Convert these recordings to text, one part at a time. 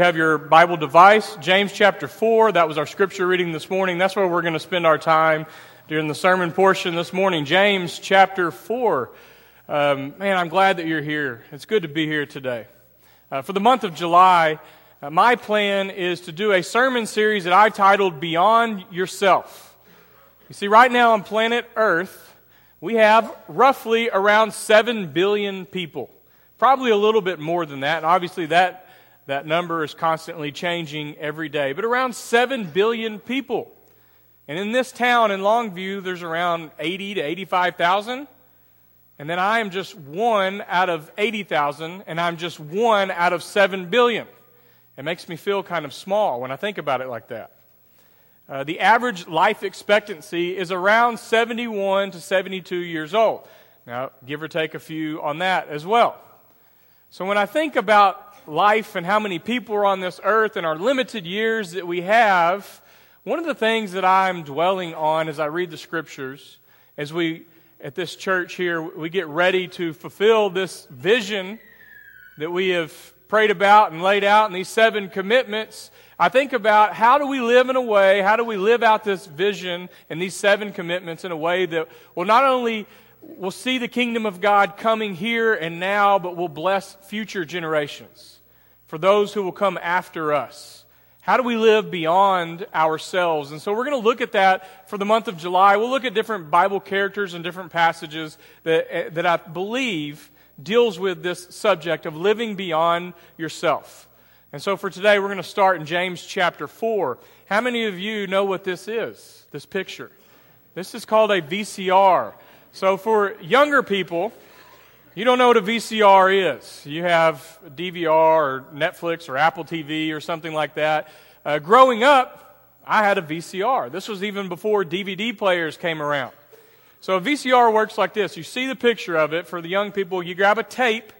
Have your Bible device, James chapter 4. That was our scripture reading this morning. That's where we're going to spend our time during the sermon portion this morning. James chapter 4. Um, man, I'm glad that you're here. It's good to be here today. Uh, for the month of July, uh, my plan is to do a sermon series that I've titled Beyond Yourself. You see, right now on planet Earth, we have roughly around 7 billion people. Probably a little bit more than that. And obviously, that that number is constantly changing every day, but around 7 billion people. And in this town in Longview, there's around 80 to 85,000. And then I am just one out of 80,000, and I'm just one out of 7 billion. It makes me feel kind of small when I think about it like that. Uh, the average life expectancy is around 71 to 72 years old. Now, give or take a few on that as well. So when I think about life and how many people are on this earth and our limited years that we have, one of the things that I'm dwelling on as I read the scriptures, as we at this church here, we get ready to fulfill this vision that we have prayed about and laid out in these seven commitments. I think about how do we live in a way, how do we live out this vision and these seven commitments in a way that will not only will see the kingdom of God coming here and now, but will bless future generations for those who will come after us. How do we live beyond ourselves? And so we're going to look at that for the month of July. We'll look at different Bible characters and different passages that, eh, that I believe deals with this subject of living beyond yourself. And so for today, we're going to start in James chapter 4. How many of you know what this is, this picture? This is called a VCR. So for younger people, you don't know what a VCR is. You have DVR or Netflix or Apple TV or something like that. Uh, growing up, I had a VCR. This was even before DVD players came around. So a VCR works like this. You see the picture of it for the young people. You grab a tape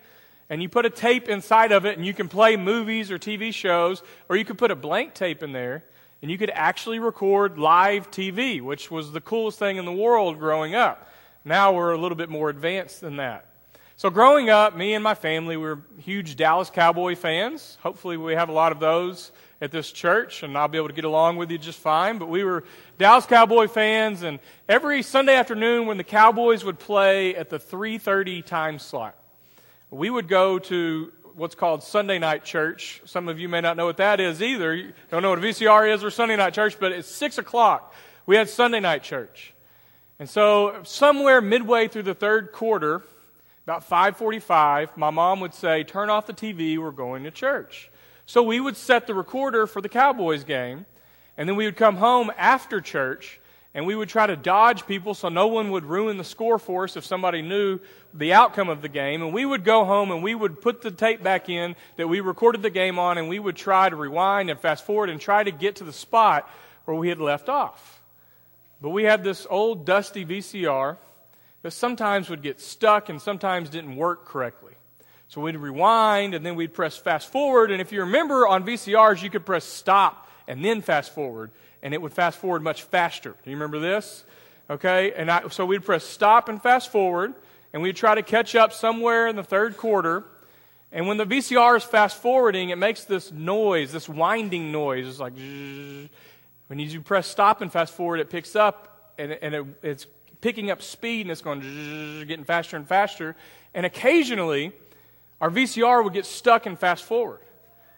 and you put a tape inside of it and you can play movies or TV shows or you could put a blank tape in there and you could actually record live TV, which was the coolest thing in the world growing up. Now we're a little bit more advanced than that. So, growing up, me and my family we were huge Dallas Cowboy fans. Hopefully, we have a lot of those at this church, and I'll be able to get along with you just fine. But we were Dallas Cowboy fans, and every Sunday afternoon when the Cowboys would play at the 3:30 time slot, we would go to what's called Sunday night church. Some of you may not know what that is either. You don't know what a VCR is or Sunday night church, but it's six o'clock. We had Sunday night church, and so somewhere midway through the third quarter about 5:45, my mom would say, "Turn off the TV, we're going to church." So we would set the recorder for the Cowboys game, and then we would come home after church and we would try to dodge people so no one would ruin the score for us if somebody knew the outcome of the game. And we would go home and we would put the tape back in that we recorded the game on and we would try to rewind and fast forward and try to get to the spot where we had left off. But we had this old dusty VCR that sometimes would get stuck and sometimes didn't work correctly. So we'd rewind and then we'd press fast forward. And if you remember on VCRs, you could press stop and then fast forward, and it would fast forward much faster. Do you remember this? Okay, and I, so we'd press stop and fast forward, and we'd try to catch up somewhere in the third quarter. And when the VCR is fast forwarding, it makes this noise, this winding noise. It's like, when you press stop and fast forward, it picks up and, and it, it's picking up speed and it's going getting faster and faster. And occasionally, our VCR would get stuck and fast forward.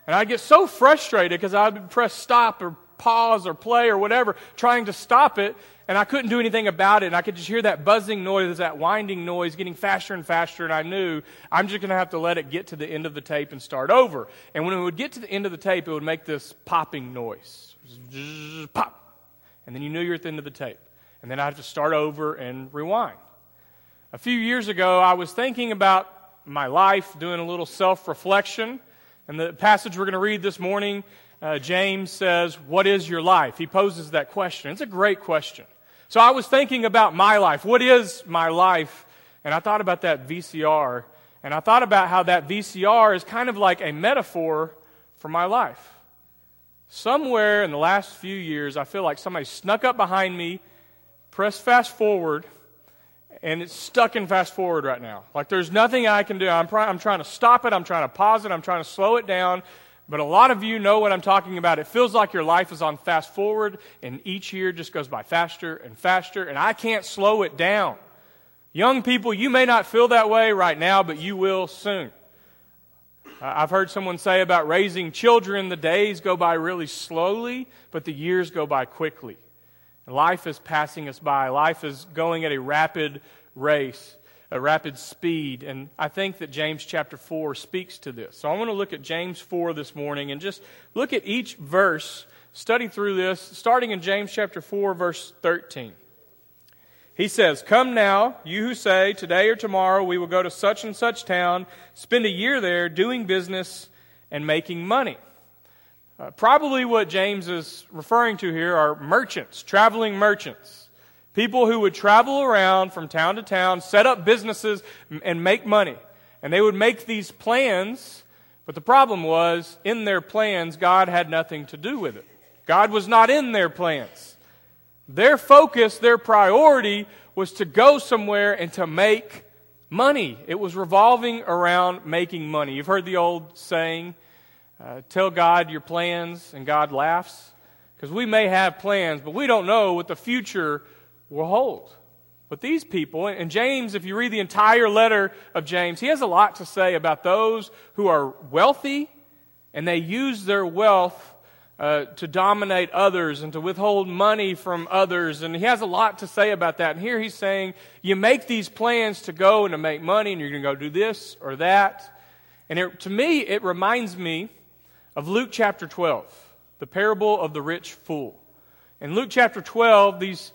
And I'd get so frustrated because I'd press stop or pause or play or whatever, trying to stop it, and I couldn't do anything about it. And I could just hear that buzzing noise, that winding noise getting faster and faster, and I knew I'm just going to have to let it get to the end of the tape and start over. And when it would get to the end of the tape, it would make this popping noise. Pop. And then you knew you're at the end of the tape and then I have to start over and rewind. A few years ago, I was thinking about my life, doing a little self reflection. And the passage we're going to read this morning, uh, James says, What is your life? He poses that question. It's a great question. So I was thinking about my life. What is my life? And I thought about that VCR. And I thought about how that VCR is kind of like a metaphor for my life. Somewhere in the last few years, I feel like somebody snuck up behind me press fast forward, and it's stuck in fast forward right now. Like there's nothing I can do. I'm, I'm trying to stop it, I'm trying to pause it, I'm trying to slow it down, But a lot of you know what I'm talking about. It feels like your life is on fast forward, and each year just goes by faster and faster, and I can't slow it down. Young people, you may not feel that way right now, but you will soon. I've heard someone say about raising children, the days go by really slowly, but the years go by quickly. Life is passing us by. Life is going at a rapid race, a rapid speed. And I think that James chapter 4 speaks to this. So I want to look at James 4 this morning and just look at each verse, study through this, starting in James chapter 4, verse 13. He says, Come now, you who say, Today or tomorrow we will go to such and such town, spend a year there doing business and making money. Uh, probably what James is referring to here are merchants, traveling merchants. People who would travel around from town to town, set up businesses, and make money. And they would make these plans, but the problem was, in their plans, God had nothing to do with it. God was not in their plans. Their focus, their priority was to go somewhere and to make money. It was revolving around making money. You've heard the old saying, uh, tell God your plans and God laughs. Because we may have plans, but we don't know what the future will hold. But these people, and James, if you read the entire letter of James, he has a lot to say about those who are wealthy and they use their wealth uh, to dominate others and to withhold money from others. And he has a lot to say about that. And here he's saying, you make these plans to go and to make money, and you're going to go do this or that. And it, to me, it reminds me of Luke chapter 12, the parable of the rich fool. In Luke chapter 12, these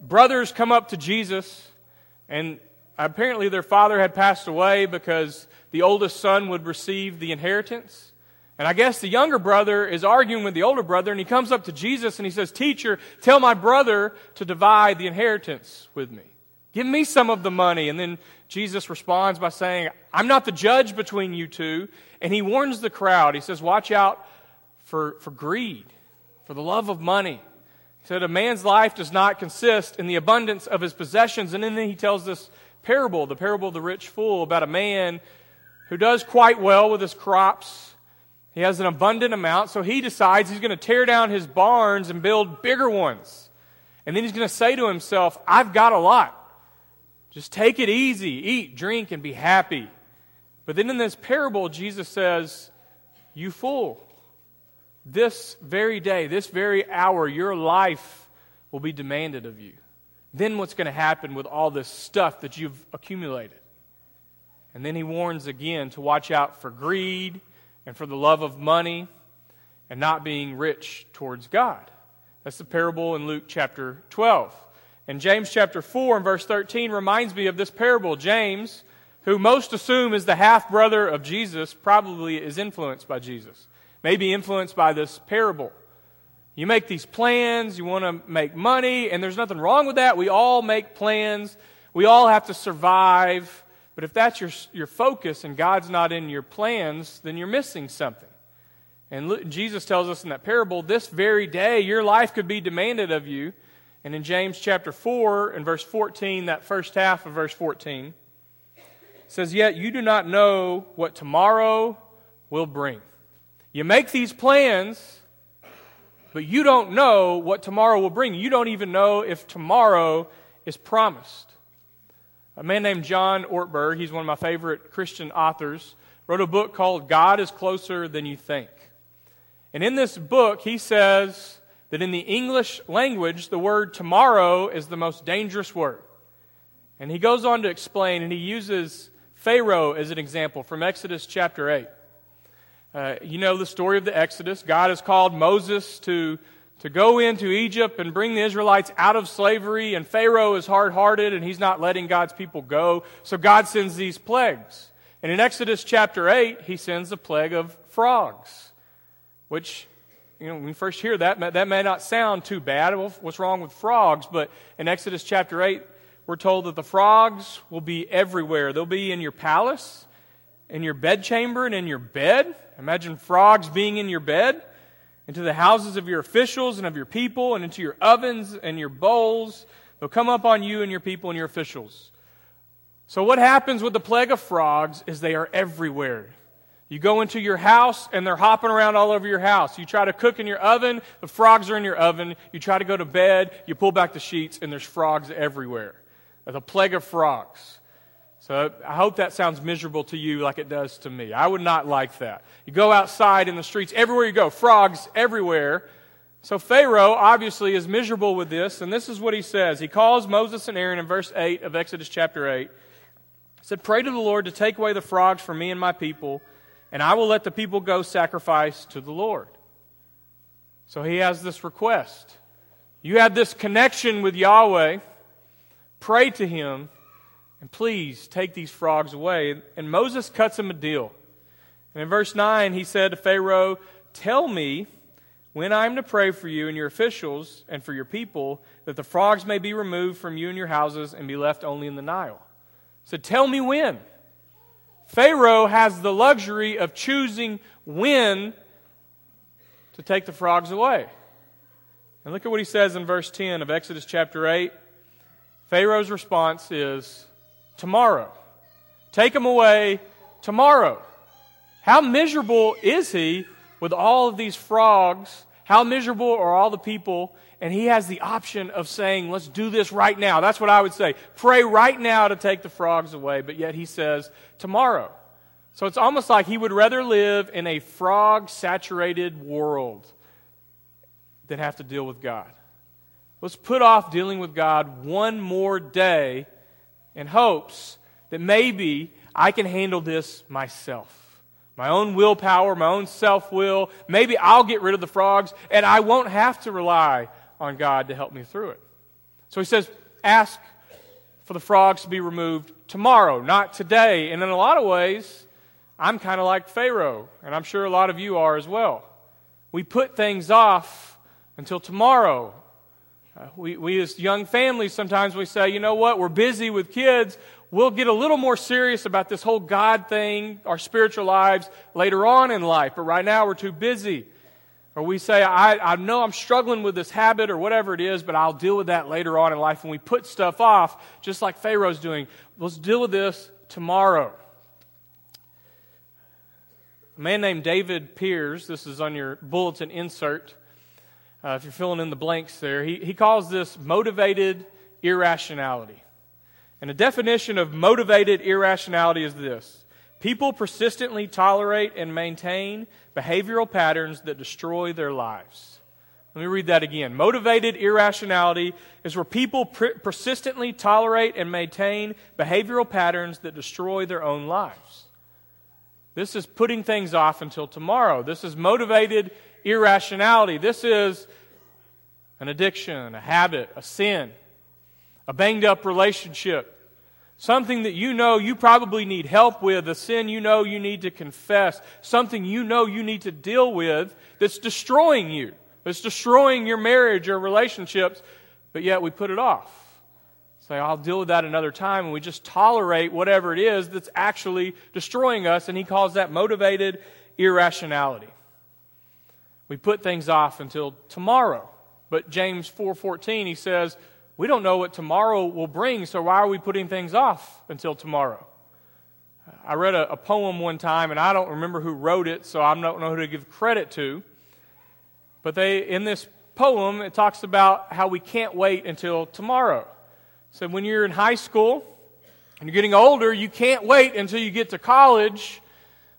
brothers come up to Jesus, and apparently their father had passed away because the oldest son would receive the inheritance. And I guess the younger brother is arguing with the older brother, and he comes up to Jesus and he says, Teacher, tell my brother to divide the inheritance with me. Give me some of the money. And then Jesus responds by saying, I'm not the judge between you two. And he warns the crowd. He says, Watch out for, for greed, for the love of money. He said, A man's life does not consist in the abundance of his possessions. And then he tells this parable, the parable of the rich fool, about a man who does quite well with his crops he has an abundant amount, so he decides he's going to tear down his barns and build bigger ones. And then he's going to say to himself, I've got a lot. Just take it easy, eat, drink, and be happy. But then in this parable, Jesus says, You fool, this very day, this very hour, your life will be demanded of you. Then what's going to happen with all this stuff that you've accumulated? And then he warns again to watch out for greed and for the love of money and not being rich towards God. That's the parable in Luke chapter 12. And James chapter 4 and verse 13 reminds me of this parable. James, who most assume is the half brother of Jesus, probably is influenced by Jesus, maybe influenced by this parable. You make these plans, you want to make money, and there's nothing wrong with that. We all make plans, we all have to survive. But if that's your, your focus and God's not in your plans, then you're missing something. And Jesus tells us in that parable, this very day, your life could be demanded of you. And in James chapter 4 and verse 14, that first half of verse 14, says, Yet you do not know what tomorrow will bring. You make these plans, but you don't know what tomorrow will bring. You don't even know if tomorrow is promised. A man named John Ortberg, he's one of my favorite Christian authors, wrote a book called God is Closer Than You Think. And in this book, he says that in the English language, the word tomorrow is the most dangerous word. And he goes on to explain, and he uses Pharaoh as an example from Exodus chapter 8. Uh, you know the story of the Exodus. God has called Moses to to go into Egypt and bring the Israelites out of slavery, and Pharaoh is hard hearted and he's not letting God's people go. So God sends these plagues. And in Exodus chapter 8, he sends a plague of frogs, which, you know, when we first hear that, that may not sound too bad. What's wrong with frogs? But in Exodus chapter 8, we're told that the frogs will be everywhere. They'll be in your palace, in your bedchamber, and in your bed. Imagine frogs being in your bed into the houses of your officials and of your people, and into your ovens and your bowls. They'll come up on you and your people and your officials. So, what happens with the plague of frogs is they are everywhere. You go into your house and they're hopping around all over your house. You try to cook in your oven, the frogs are in your oven. You try to go to bed, you pull back the sheets, and there's frogs everywhere. There's a plague of frogs. So I hope that sounds miserable to you like it does to me. I would not like that. You go outside in the streets, everywhere you go, frogs everywhere. So Pharaoh obviously is miserable with this, and this is what he says. He calls Moses and Aaron in verse 8 of Exodus chapter 8. He said, Pray to the Lord to take away the frogs from me and my people and I will let the people go sacrifice to the Lord. So he has this request. You have this connection with Yahweh. Pray to him, and please take these frogs away. And Moses cuts him a deal. And in verse 9, he said to Pharaoh, Tell me when I am to pray for you and your officials and for your people, that the frogs may be removed from you and your houses and be left only in the Nile. So tell me when. Pharaoh has the luxury of choosing when to take the frogs away. And look at what he says in verse 10 of Exodus chapter 8. Pharaoh's response is, Tomorrow. Take them away tomorrow. How miserable is he with all of these frogs? How miserable are all the people? And he has the option of saying, Let's do this right now. That's what I would say. Pray right now to take the frogs away. But yet he says, tomorrow. So it's almost like he would rather live in a frog saturated world than have to deal with God. Let's put off dealing with God one more day in hopes that maybe I can handle this myself. My own willpower, my own self will. Maybe I'll get rid of the frogs and I won't have to rely on God to help me through it. So he says, Ask for the frogs to be removed tomorrow, not today. And in a lot of ways, I'm kind of like Pharaoh, and I'm sure a lot of you are as well. We put things off until tomorrow. Uh, we, we, as young families, sometimes we say, you know what, we're busy with kids. We'll get a little more serious about this whole God thing, our spiritual lives, later on in life. But right now, we're too busy. Or we say, I, I know I'm struggling with this habit or whatever it is, but I'll deal with that later on in life. And we put stuff off, just like Pharaoh's doing. Let's deal with this tomorrow. A man named David Pears, this is on your bulletin insert, uh, if you're filling in the blanks there, he, he calls this motivated irrationality. And a definition of motivated irrationality is this people persistently tolerate and maintain behavioral patterns that destroy their lives. Let me read that again. Motivated irrationality is where people persistently tolerate and maintain behavioral patterns that destroy their own lives. This is putting things off until tomorrow. This is motivated irrationality. This is an addiction, a habit, a sin, a banged up relationship, something that you know you probably need help with, a sin you know you need to confess, something you know you need to deal with that's destroying you, that's destroying your marriage or relationships, but yet we put it off. Say, I'll deal with that another time, and we just tolerate whatever it is that's actually destroying us, and he calls that motivated irrationality. We put things off until tomorrow. But James 4:14 he says, we don't know what tomorrow will bring, so why are we putting things off until tomorrow? I read a, a poem one time, and I don't remember who wrote it, so I don't know who to give credit to. But they, in this poem, it talks about how we can't wait until tomorrow. So when you're in high school and you're getting older, you can't wait until you get to college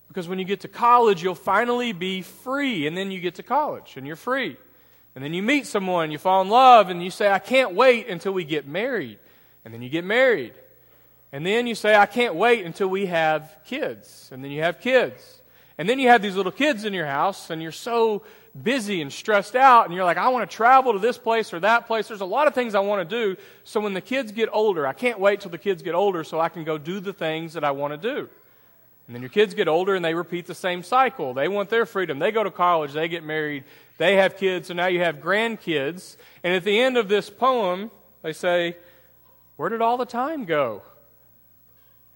because when you get to college, you'll finally be free. And then you get to college and you're free. And then you meet someone, you fall in love, and you say, I can't wait until we get married. And then you get married. And then you say, I can't wait until we have kids. And then you have kids. And then you have these little kids in your house, and you're so busy and stressed out, and you're like, I want to travel to this place or that place. There's a lot of things I want to do. So when the kids get older, I can't wait till the kids get older so I can go do the things that I want to do. And then your kids get older and they repeat the same cycle. They want their freedom. They go to college, they get married, they have kids, so now you have grandkids. And at the end of this poem, they say, Where did all the time go?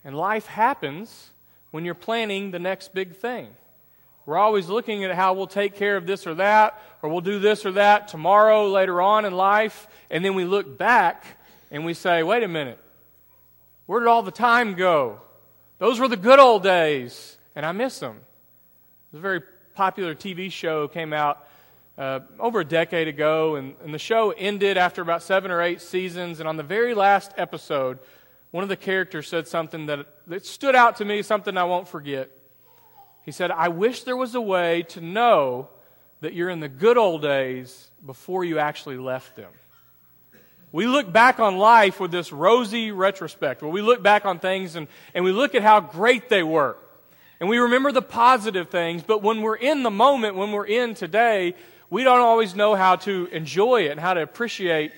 And life happens when you're planning the next big thing. We're always looking at how we'll take care of this or that, or we'll do this or that tomorrow, later on in life, and then we look back and we say, wait a minute, where did all the time go? Those were the good old days, and I miss them. a very popular TV show, came out uh, over a decade ago, and, and the show ended after about seven or eight seasons. And on the very last episode, one of the characters said something that, that stood out to me, something I won't forget. He said, I wish there was a way to know that you're in the good old days before you actually left them. We look back on life with this rosy retrospect, where we look back on things and, and we look at how great they were. And we remember the positive things, but when we're in the moment, when we're in today, we don't always know how to enjoy it and how to appreciate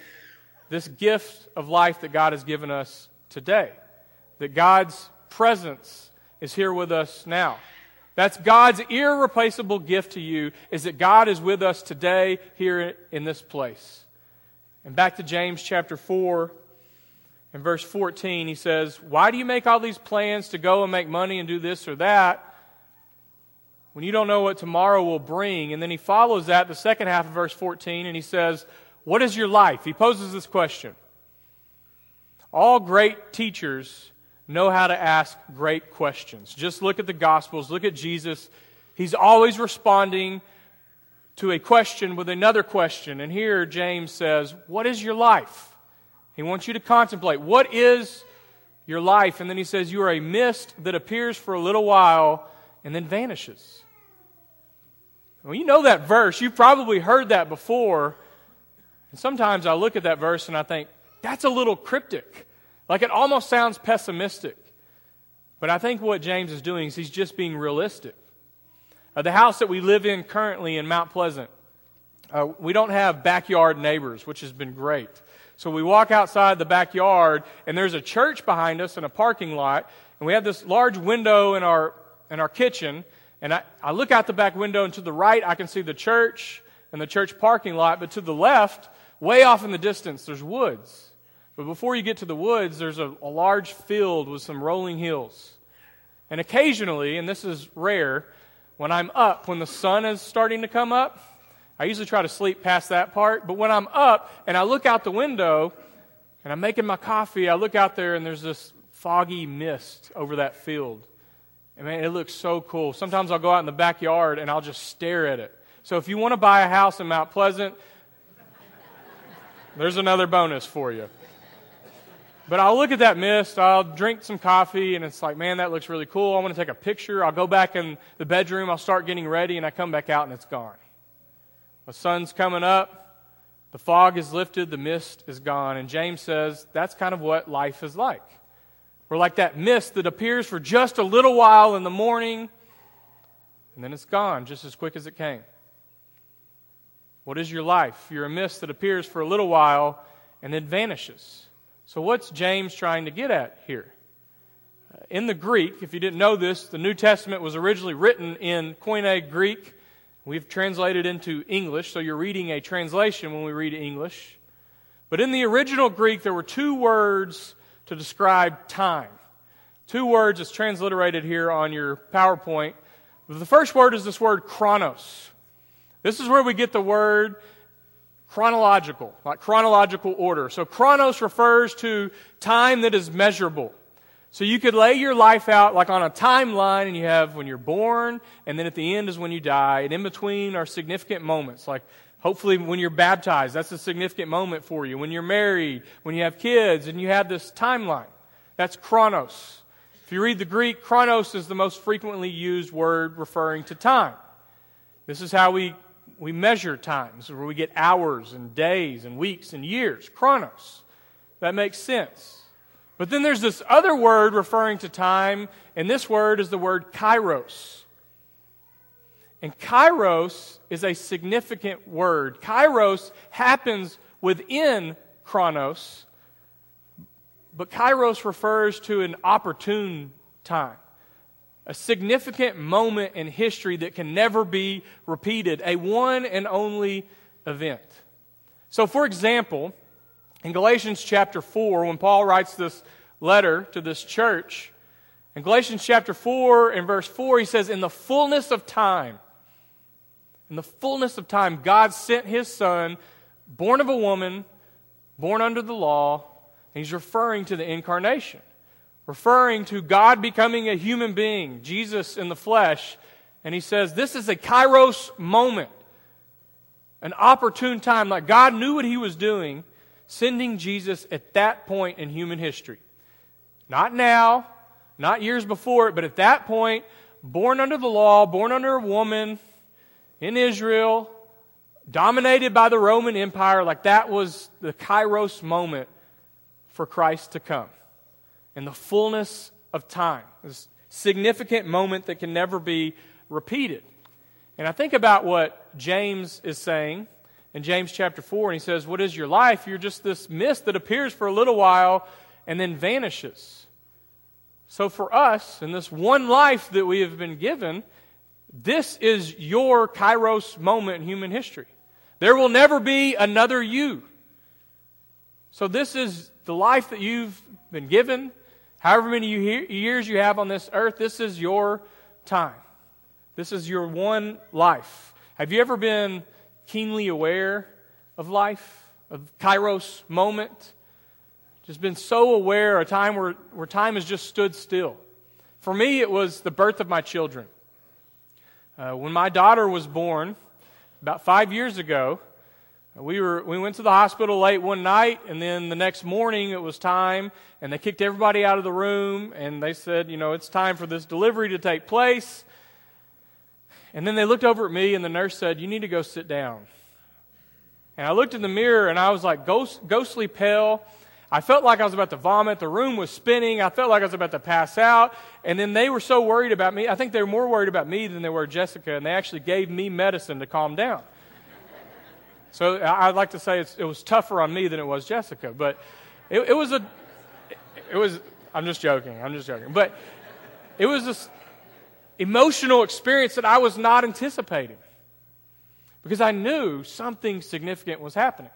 this gift of life that God has given us today. That God's presence is here with us now. That's God's irreplaceable gift to you is that God is with us today here in this place. And back to James chapter 4 and verse 14, he says, Why do you make all these plans to go and make money and do this or that when you don't know what tomorrow will bring? And then he follows that, the second half of verse 14, and he says, What is your life? He poses this question. All great teachers know how to ask great questions. Just look at the Gospels, look at Jesus. He's always responding to a question with another question. And here James says, What is your life? He wants you to contemplate. What is your life? And then he says, You are a mist that appears for a little while and then vanishes. Well, you know that verse. You've probably heard that before. And sometimes I look at that verse and I think, that's a little cryptic. Like it almost sounds pessimistic. But I think what James is doing is he's just being realistic. Uh, the house that we live in currently in Mount Pleasant, uh, we don't have backyard neighbors, which has been great. So we walk outside the backyard, and there's a church behind us and a parking lot, and we have this large window in our, in our kitchen. And I, I look out the back window, and to the right, I can see the church and the church parking lot, but to the left, way off in the distance, there's woods. But before you get to the woods, there's a, a large field with some rolling hills. And occasionally, and this is rare, when I'm up, when the sun is starting to come up, I usually try to sleep past that part. But when I'm up and I look out the window and I'm making my coffee, I look out there and there's this foggy mist over that field. And man, it looks so cool. Sometimes I'll go out in the backyard and I'll just stare at it. So if you want to buy a house in Mount Pleasant, there's another bonus for you. But I'll look at that mist, I'll drink some coffee, and it's like, man, that looks really cool. I want to take a picture. I'll go back in the bedroom, I'll start getting ready, and I come back out and it's gone. The sun's coming up, the fog is lifted, the mist is gone. And James says that's kind of what life is like. We're like that mist that appears for just a little while in the morning, and then it's gone just as quick as it came. What is your life? You're a mist that appears for a little while and then vanishes. So, what's James trying to get at here? Uh, in the Greek, if you didn't know this, the New Testament was originally written in Koine Greek. We've translated into English, so you're reading a translation when we read English. But in the original Greek, there were two words to describe time. Two words is transliterated here on your PowerPoint. The first word is this word chronos. This is where we get the word chronological, like chronological order. So chronos refers to time that is measurable. So you could lay your life out like on a timeline, and you have when you're born, and then at the end is when you die, and in between are significant moments, like hopefully when you're baptized, that's a significant moment for you. When you're married, when you have kids, and you have this timeline. That's chronos. If you read the Greek, chronos is the most frequently used word referring to time. This is how we we measure times, where we get hours and days and weeks and years, chronos. That makes sense. But then there's this other word referring to time, and this word is the word kairos. And kairos is a significant word. Kairos happens within chronos, but kairos refers to an opportune time a significant moment in history that can never be repeated, a one and only event. So, for example, in Galatians chapter 4, when Paul writes this letter to this church, in Galatians chapter 4 and verse 4, he says, In the fullness of time, in the fullness of time, God sent his son, born of a woman, born under the law, and he's referring to the incarnation referring to God becoming a human being, Jesus in the flesh, And he says, This is a kairos moment, an opportune time. Like God knew what he was doing, sending Jesus at that point in human history. Not now, not years before it, but at that point, born under the law, born under a woman in Israel, dominated by the Roman Empire, like that was the kairos moment for Christ to come. In the fullness of time. This significant moment that can never be repeated. And I think about what James is saying in James chapter 4, and he says, What is your life? You're just this mist that appears for a little while and then vanishes. So for us, in this one life that we have been given, this is your kairos moment in human history. There will never be another you. So this is the life that you've been given. However many years you have on this earth, this is your time. This is your one life. Have you ever been keenly aware of life, of Kairos moment? Just been so aware, a time where, where time has just stood still. For me, it was the birth of my children. Uh, when my daughter was born, about five years ago, we, were, we went to the hospital late one night, and then the next morning it was time, and they kicked everybody out of the room, and they said, you know, it's time for this delivery to take place. And then they looked over at me, and the nurse said, You need to go sit down. And I looked in the mirror, and I was like ghost, ghostly pale. I felt like I was about to vomit. The room was spinning. I felt like I was about to pass out. And then they were so worried about me. I think they were more worried about me than they were Jessica, and they actually gave me medicine to calm down. So I'd like to say it was tougher on me than it was Jessica. But it, it was a, it was, I'm just joking. I'm just joking. But it was this emotional experience that I was not anticipating because I knew something significant was happening.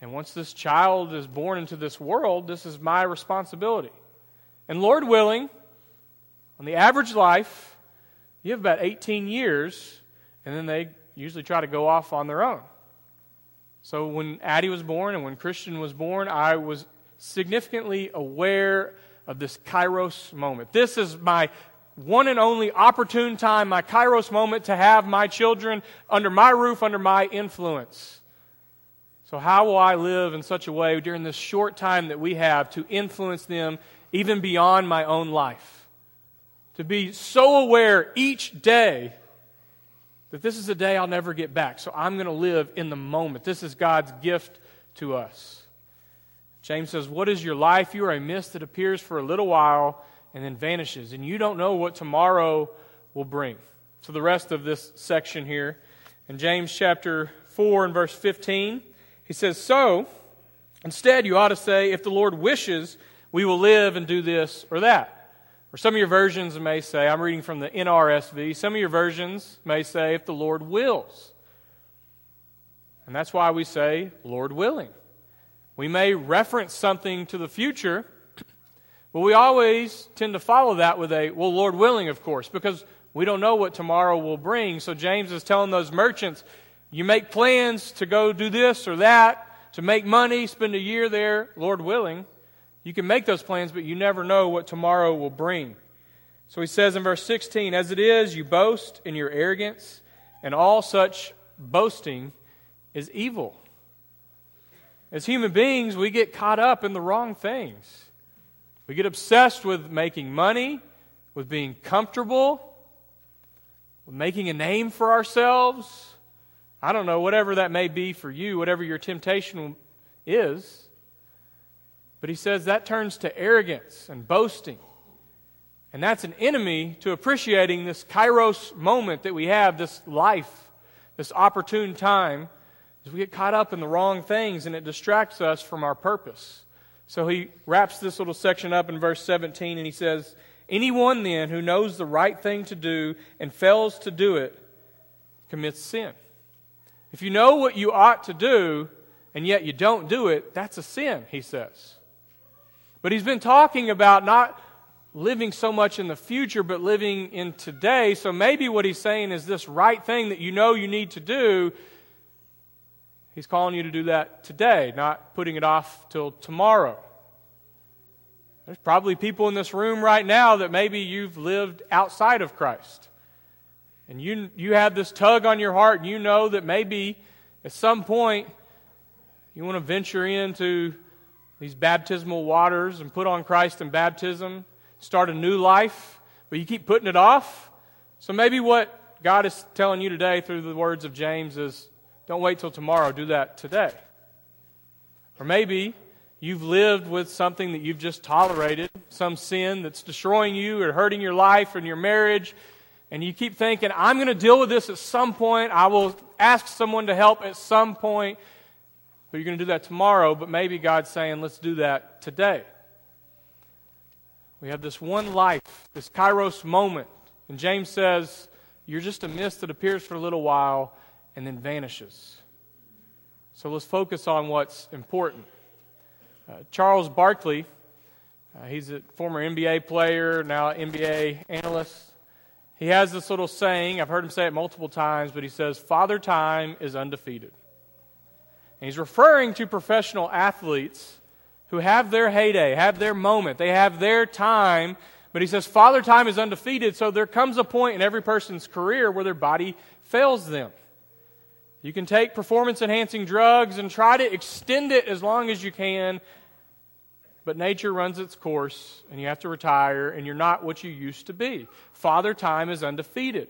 And once this child is born into this world, this is my responsibility. And Lord willing, on the average life, you have about 18 years, and then they usually try to go off on their own. So when Addie was born and when Christian was born, I was significantly aware of this kairos moment. This is my one and only opportune time, my kairos moment to have my children under my roof, under my influence. So, how will I live in such a way during this short time that we have to influence them even beyond my own life? To be so aware each day that this is a day I'll never get back. So, I'm going to live in the moment. This is God's gift to us. James says, What is your life? You are a mist that appears for a little while and then vanishes. And you don't know what tomorrow will bring. So, the rest of this section here in James chapter 4 and verse 15, he says, So, instead, you ought to say, If the Lord wishes, we will live and do this or that. Or some of your versions may say, I'm reading from the NRSV, some of your versions may say, If the Lord wills. And that's why we say, Lord willing. We may reference something to the future but we always tend to follow that with a, well, Lord willing, of course, because we don't know what tomorrow will bring. So James is telling those merchants, you make plans to go do this or that, to make money, spend a year there, Lord willing. You can make those plans, but you never know what tomorrow will bring. So he says in verse 16, As it is, you boast in your arrogance, and all such boasting is evil. As human beings, we get caught up in the wrong things. We get obsessed with making money, with being comfortable, with making a name for ourselves. I don't know, whatever that may be for you, whatever your temptation is. But he says that turns to arrogance and boasting. And that's an enemy to appreciating this kairos moment that we have, this life, this opportune time, as we get caught up in the wrong things and it distracts us from our purpose. So he wraps this little section up in verse 17 and he says, Anyone then who knows the right thing to do and fails to do it commits sin. If you know what you ought to do and yet you don't do it, that's a sin, he says. But he's been talking about not living so much in the future, but living in today. So maybe what he's saying is this right thing that you know you need to do He's calling you to do that today, not putting it off till tomorrow. There's probably people in this room right now that maybe you've lived outside of Christ. And you, you have this tug on your heart, and you know that maybe at some point you want to venture into these baptismal waters and put on Christ in baptism, start a new life, but you keep putting it off. So maybe what God is telling you today through the words of James is don't wait till tomorrow, do that today. Or maybe you've lived with something that you've just tolerated, some sin that's destroying you or hurting your life and your marriage, and you keep thinking, I'm going to deal with this at some point. I will ask someone to help at some point. But you're going to do that tomorrow, but maybe God's saying, let's do that today. We have this one life, this kairos moment. And James says, you're just a mist that appears for a little while and then vanishes. So let's focus on what's important. Uh, Charles Barkley, uh, he's a former NBA player, now NBA analyst. He has this little saying, I've heard him say it multiple times, but he says, Father Time is undefeated. And he's referring to professional athletes who have their heyday, have their moment, they have their time. But he says, Father Time is undefeated, so there comes a point in every person's career where their body fails them. You can take performance enhancing drugs and try to extend it as long as you can, but nature runs its course and you have to retire and you're not what you used to be. Father time is undefeated.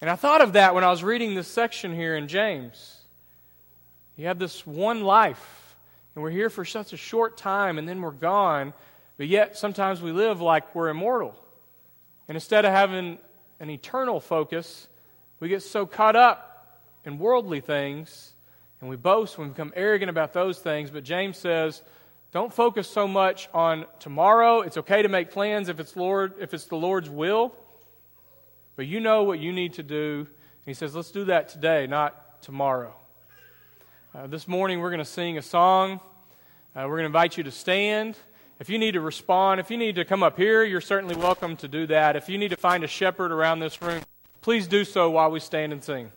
And I thought of that when I was reading this section here in James. You have this one life, and we're here for such a short time, and then we're gone, but yet sometimes we live like we're immortal. And instead of having an eternal focus, we get so caught up in worldly things, and we boast and we become arrogant about those things. But James says, don't focus so much on tomorrow. It's okay to make plans if it's Lord, if it's the Lord's will. But you know what you need to do. And he says, let's do that today, not tomorrow. Uh, this morning we're going to sing a song. Uh, we're going to invite you to stand. If you need to respond, if you need to come up here, you're certainly welcome to do that. If you need to find a shepherd around this room, please do so while we stand and sing.